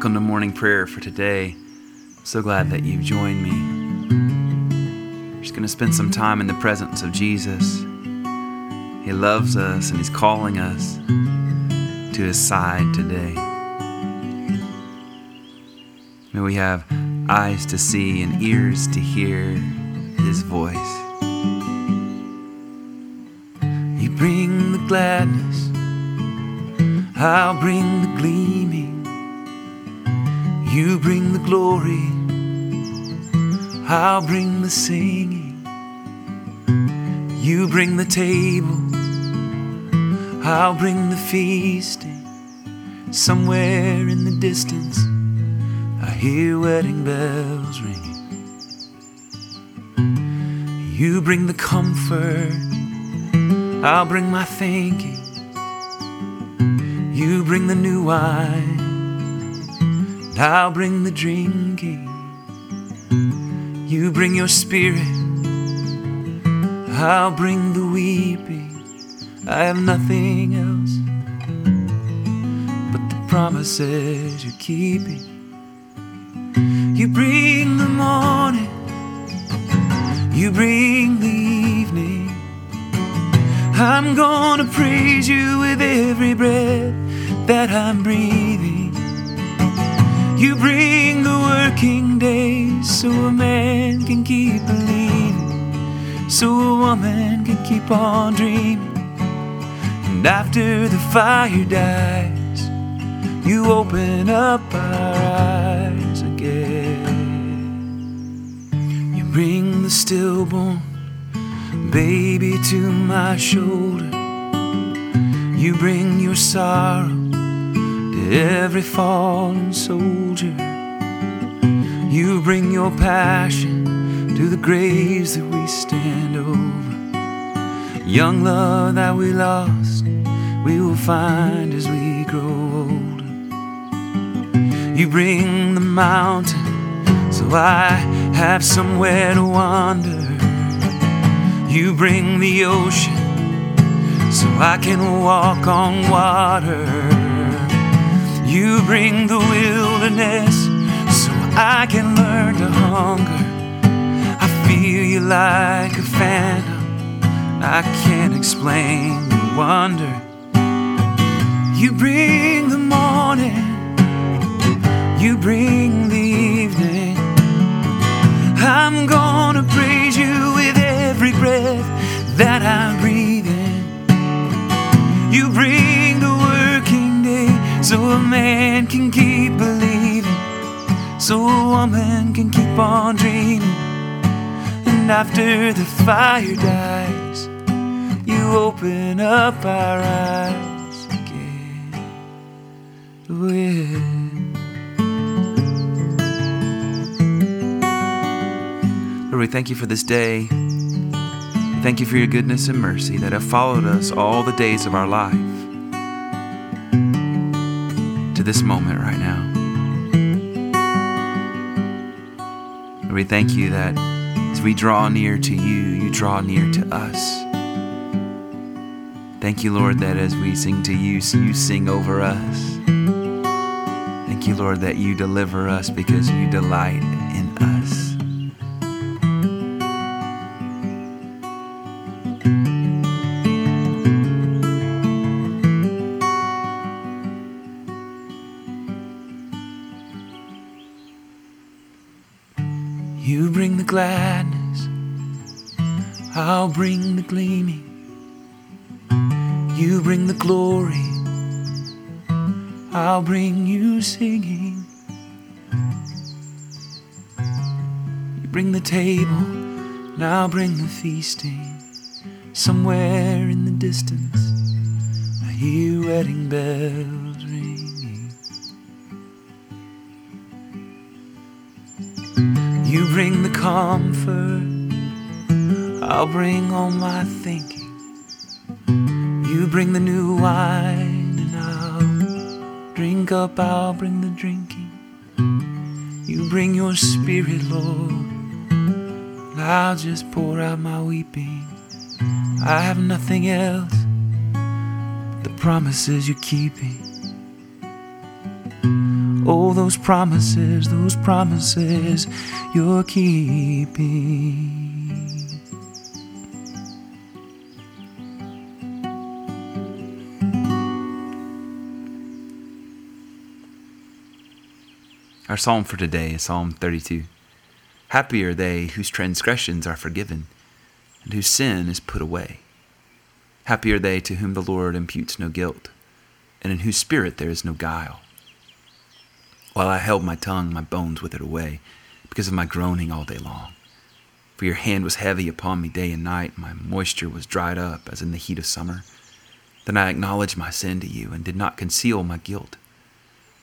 Welcome to morning prayer for today. So glad that you've joined me. We're just going to spend some time in the presence of Jesus. He loves us and He's calling us to His side today. May we have eyes to see and ears to hear His voice. You bring the gladness, I'll bring the gleaming. You bring the glory, I'll bring the singing. You bring the table, I'll bring the feasting. Somewhere in the distance, I hear wedding bells ringing. You bring the comfort, I'll bring my thinking. You bring the new wine. I'll bring the drinking. You bring your spirit. I'll bring the weeping. I have nothing else but the promises you're keeping. You bring the morning. You bring the evening. I'm gonna praise you with every breath that I'm breathing. You bring the working days so a man can keep believing, so a woman can keep on dreaming. And after the fire dies, you open up our eyes again. You bring the stillborn baby to my shoulder. You bring your sorrow every fallen soldier. You bring your passion to the graves that we stand over. Young love that we lost, we will find as we grow older. You bring the mountain, so I have somewhere to wander. You bring the ocean, so I can walk on water. You bring the wilderness so I can learn to hunger. I feel you like a phantom. I can't explain the wonder. You bring the morning, you bring the a man can keep believing, so a woman can keep on dreaming. And after the fire dies, you open up our eyes again. With Lord, we thank you for this day. Thank you for your goodness and mercy that have followed us all the days of our life to this moment right now. Lord, we thank you that as we draw near to you, you draw near to us. Thank you, Lord, that as we sing to you, you sing over us. Thank you, Lord, that you deliver us because you delight in us. You bring the gladness, I'll bring the gleaming. You bring the glory, I'll bring you singing. You bring the table, and I'll bring the feasting. Somewhere in the distance, I hear wedding bells You bring the comfort, I'll bring all my thinking. You bring the new wine, and I'll drink up, I'll bring the drinking. You bring your spirit, Lord, and I'll just pour out my weeping. I have nothing else but the promises you're keeping. Oh, those promises, those promises you're keeping. Our psalm for today is Psalm 32. Happy are they whose transgressions are forgiven and whose sin is put away. Happy are they to whom the Lord imputes no guilt and in whose spirit there is no guile. While I held my tongue, my bones withered away because of my groaning all day long. For your hand was heavy upon me day and night, and my moisture was dried up as in the heat of summer. Then I acknowledged my sin to you and did not conceal my guilt.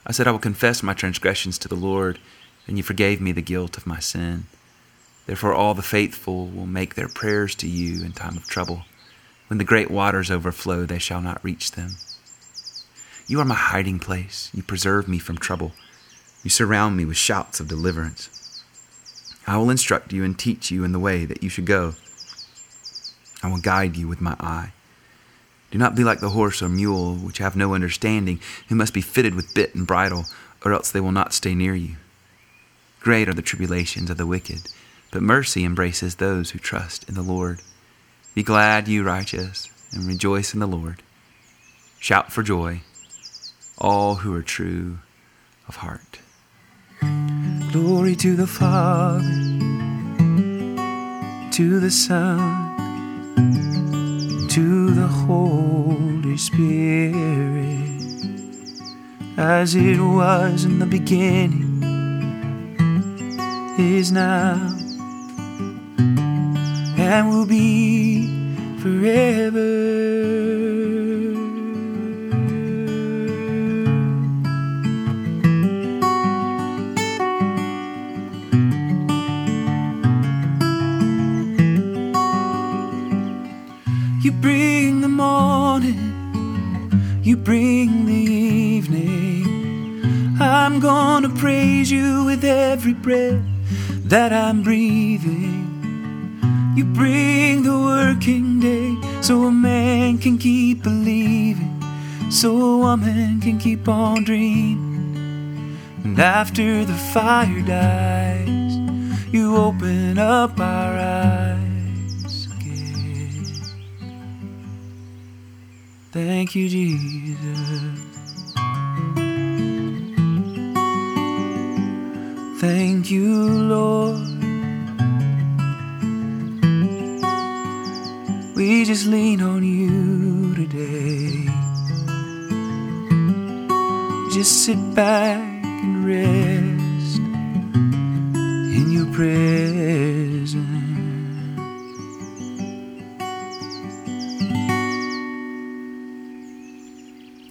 I said, I will confess my transgressions to the Lord, and you forgave me the guilt of my sin. Therefore, all the faithful will make their prayers to you in time of trouble. When the great waters overflow, they shall not reach them. You are my hiding place. You preserve me from trouble. You surround me with shouts of deliverance. I will instruct you and teach you in the way that you should go. I will guide you with my eye. Do not be like the horse or mule, which have no understanding, who must be fitted with bit and bridle, or else they will not stay near you. Great are the tribulations of the wicked, but mercy embraces those who trust in the Lord. Be glad, you righteous, and rejoice in the Lord. Shout for joy, all who are true of heart. Glory to the Father, to the Son to the Holy Spirit, as it was in the beginning, is now, and will be forever. You bring the morning, you bring the evening. I'm gonna praise you with every breath that I'm breathing. You bring the working day so a man can keep believing, so a woman can keep on dreaming. And after the fire dies, you open up our eyes. Thank you, Jesus. Thank you, Lord. We just lean on you today. Just sit back and rest in your presence.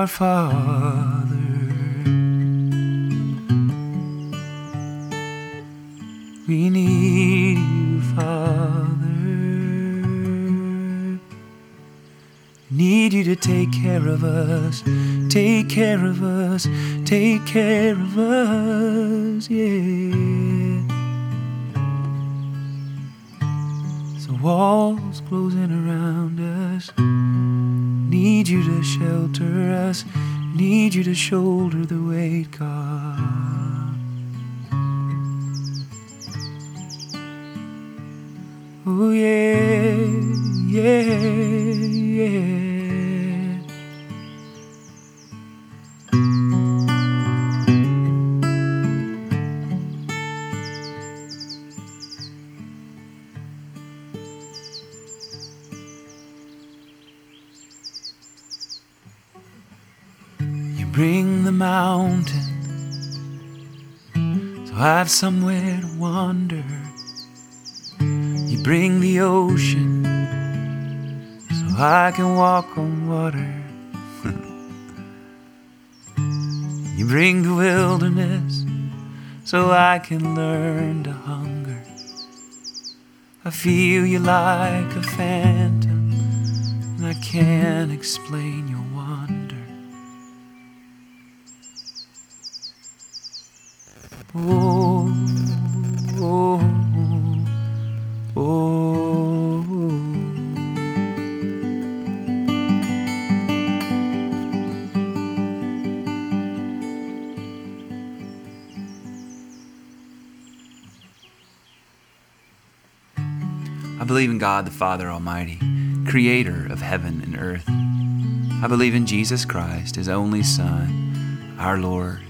Our Father. We need you, Father. Need you to take care of us, take care of us, take care of us, yeah. Shelter us, need you to shoulder the weight, God. Oh, yeah, yeah, yeah. Somewhere to wander. You bring the ocean so I can walk on water. you bring the wilderness so I can learn to hunger. I feel you like a phantom, and I can't explain your wonder. Oh, oh, oh, I believe in God the Father Almighty, creator of heaven and earth. I believe in Jesus Christ, his only Son, our Lord.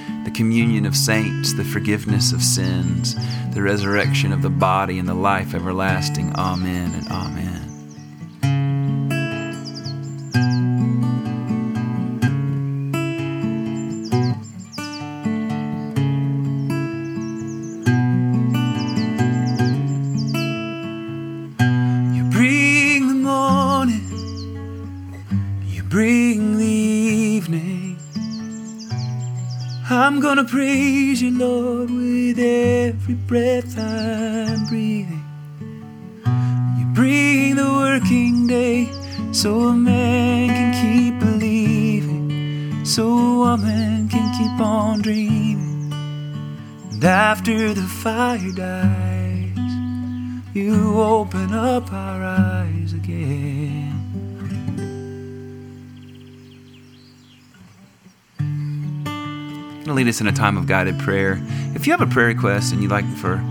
the communion of saints, the forgiveness of sins, the resurrection of the body, and the life everlasting. Amen and amen. With every breath I'm breathing. You bring the working day so a man can keep believing, so a woman can keep on dreaming. And after the fire dies, you open up our eyes again. I'm going to lead us in a time of guided prayer. If you have a prayer request and you'd like for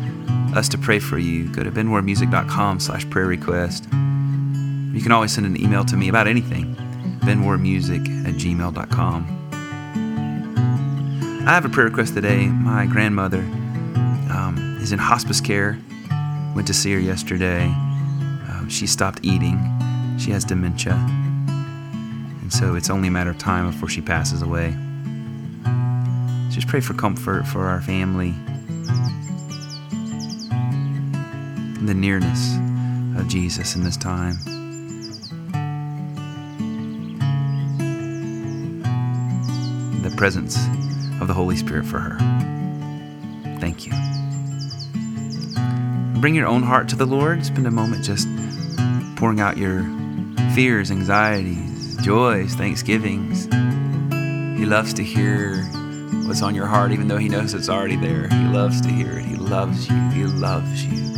us to pray for you, go to benwarmusic.com slash prayer request. You can always send an email to me about anything, benwarmusic at gmail.com. I have a prayer request today. My grandmother um, is in hospice care. Went to see her yesterday. Um, she stopped eating. She has dementia. And so it's only a matter of time before she passes away. Just pray for comfort for our family. The nearness of Jesus in this time. The presence of the Holy Spirit for her. Thank you. Bring your own heart to the Lord. Spend a moment just pouring out your fears, anxieties, joys, thanksgivings. He loves to hear what's on your heart, even though He knows it's already there. He loves to hear it. He loves you. He loves you.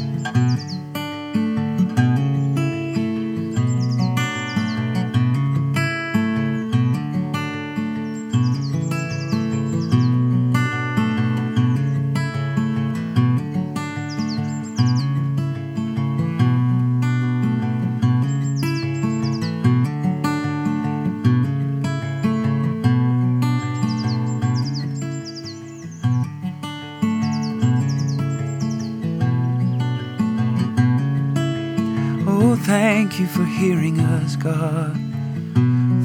Thank you for hearing us, God.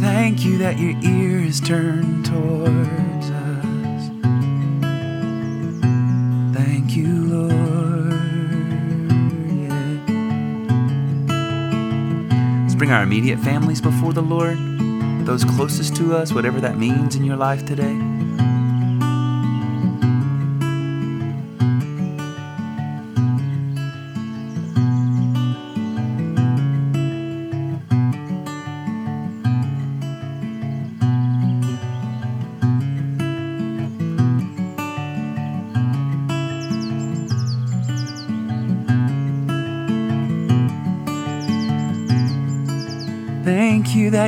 Thank you that your ear is turned towards us. Thank you, Lord. Yeah. Let's bring our immediate families before the Lord, those closest to us, whatever that means in your life today.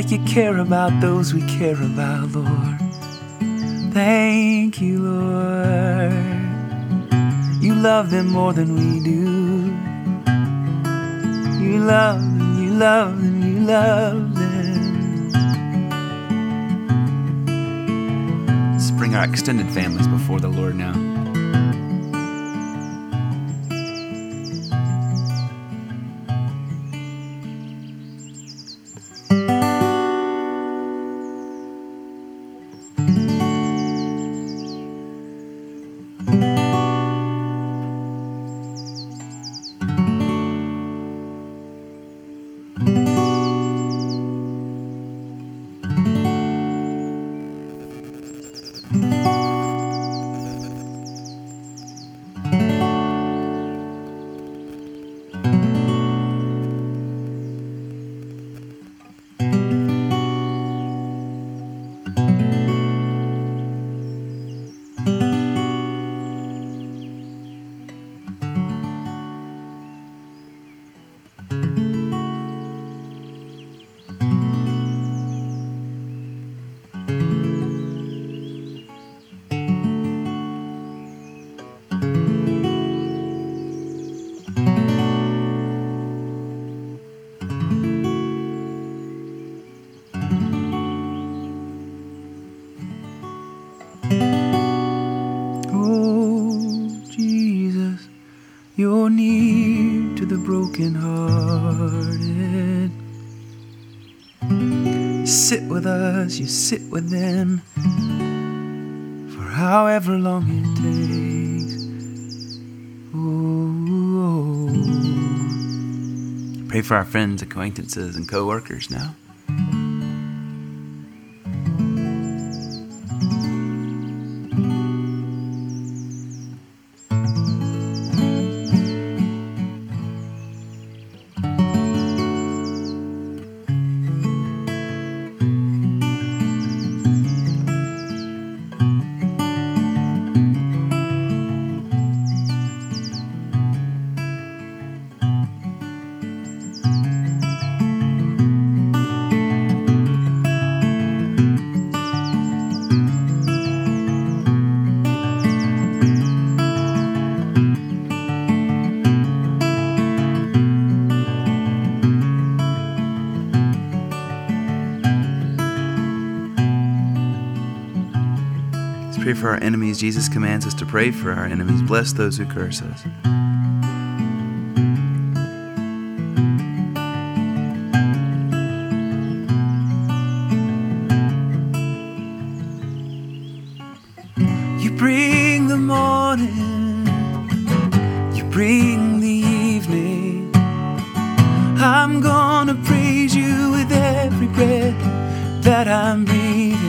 that you care about those we care about, Lord. Thank you, Lord. You love them more than we do. You love them, you love them, you love them. Let's bring our extended families before the Lord now. The brokenhearted. You sit with us, you sit with them for however long it takes. Oh, pray for our friends, acquaintances, and co workers now. For our enemies. Jesus commands us to pray for our enemies. Bless those who curse us. You bring the morning, you bring the evening. I'm gonna praise you with every breath that I'm breathing.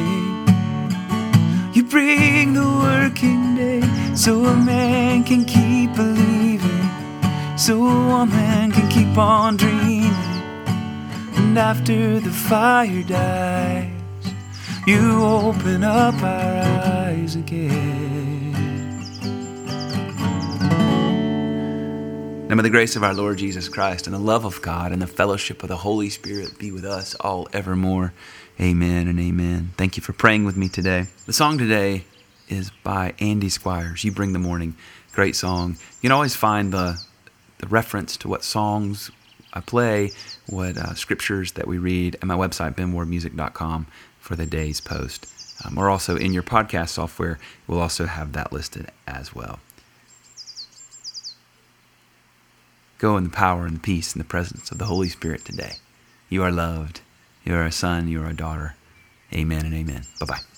So a man can keep believing, so a woman can keep on dreaming. And after the fire dies, you open up our eyes again. Now may the grace of our Lord Jesus Christ and the love of God and the fellowship of the Holy Spirit be with us all evermore. Amen and amen. Thank you for praying with me today. The song today is by Andy Squyres. You Bring the Morning. Great song. You can always find the, the reference to what songs I play, what uh, scriptures that we read at my website, benwardmusic.com, for the day's post. Um, or also in your podcast software, we'll also have that listed as well. Go in the power and the peace and the presence of the Holy Spirit today. You are loved. You are a son. You are a daughter. Amen and amen. Bye bye.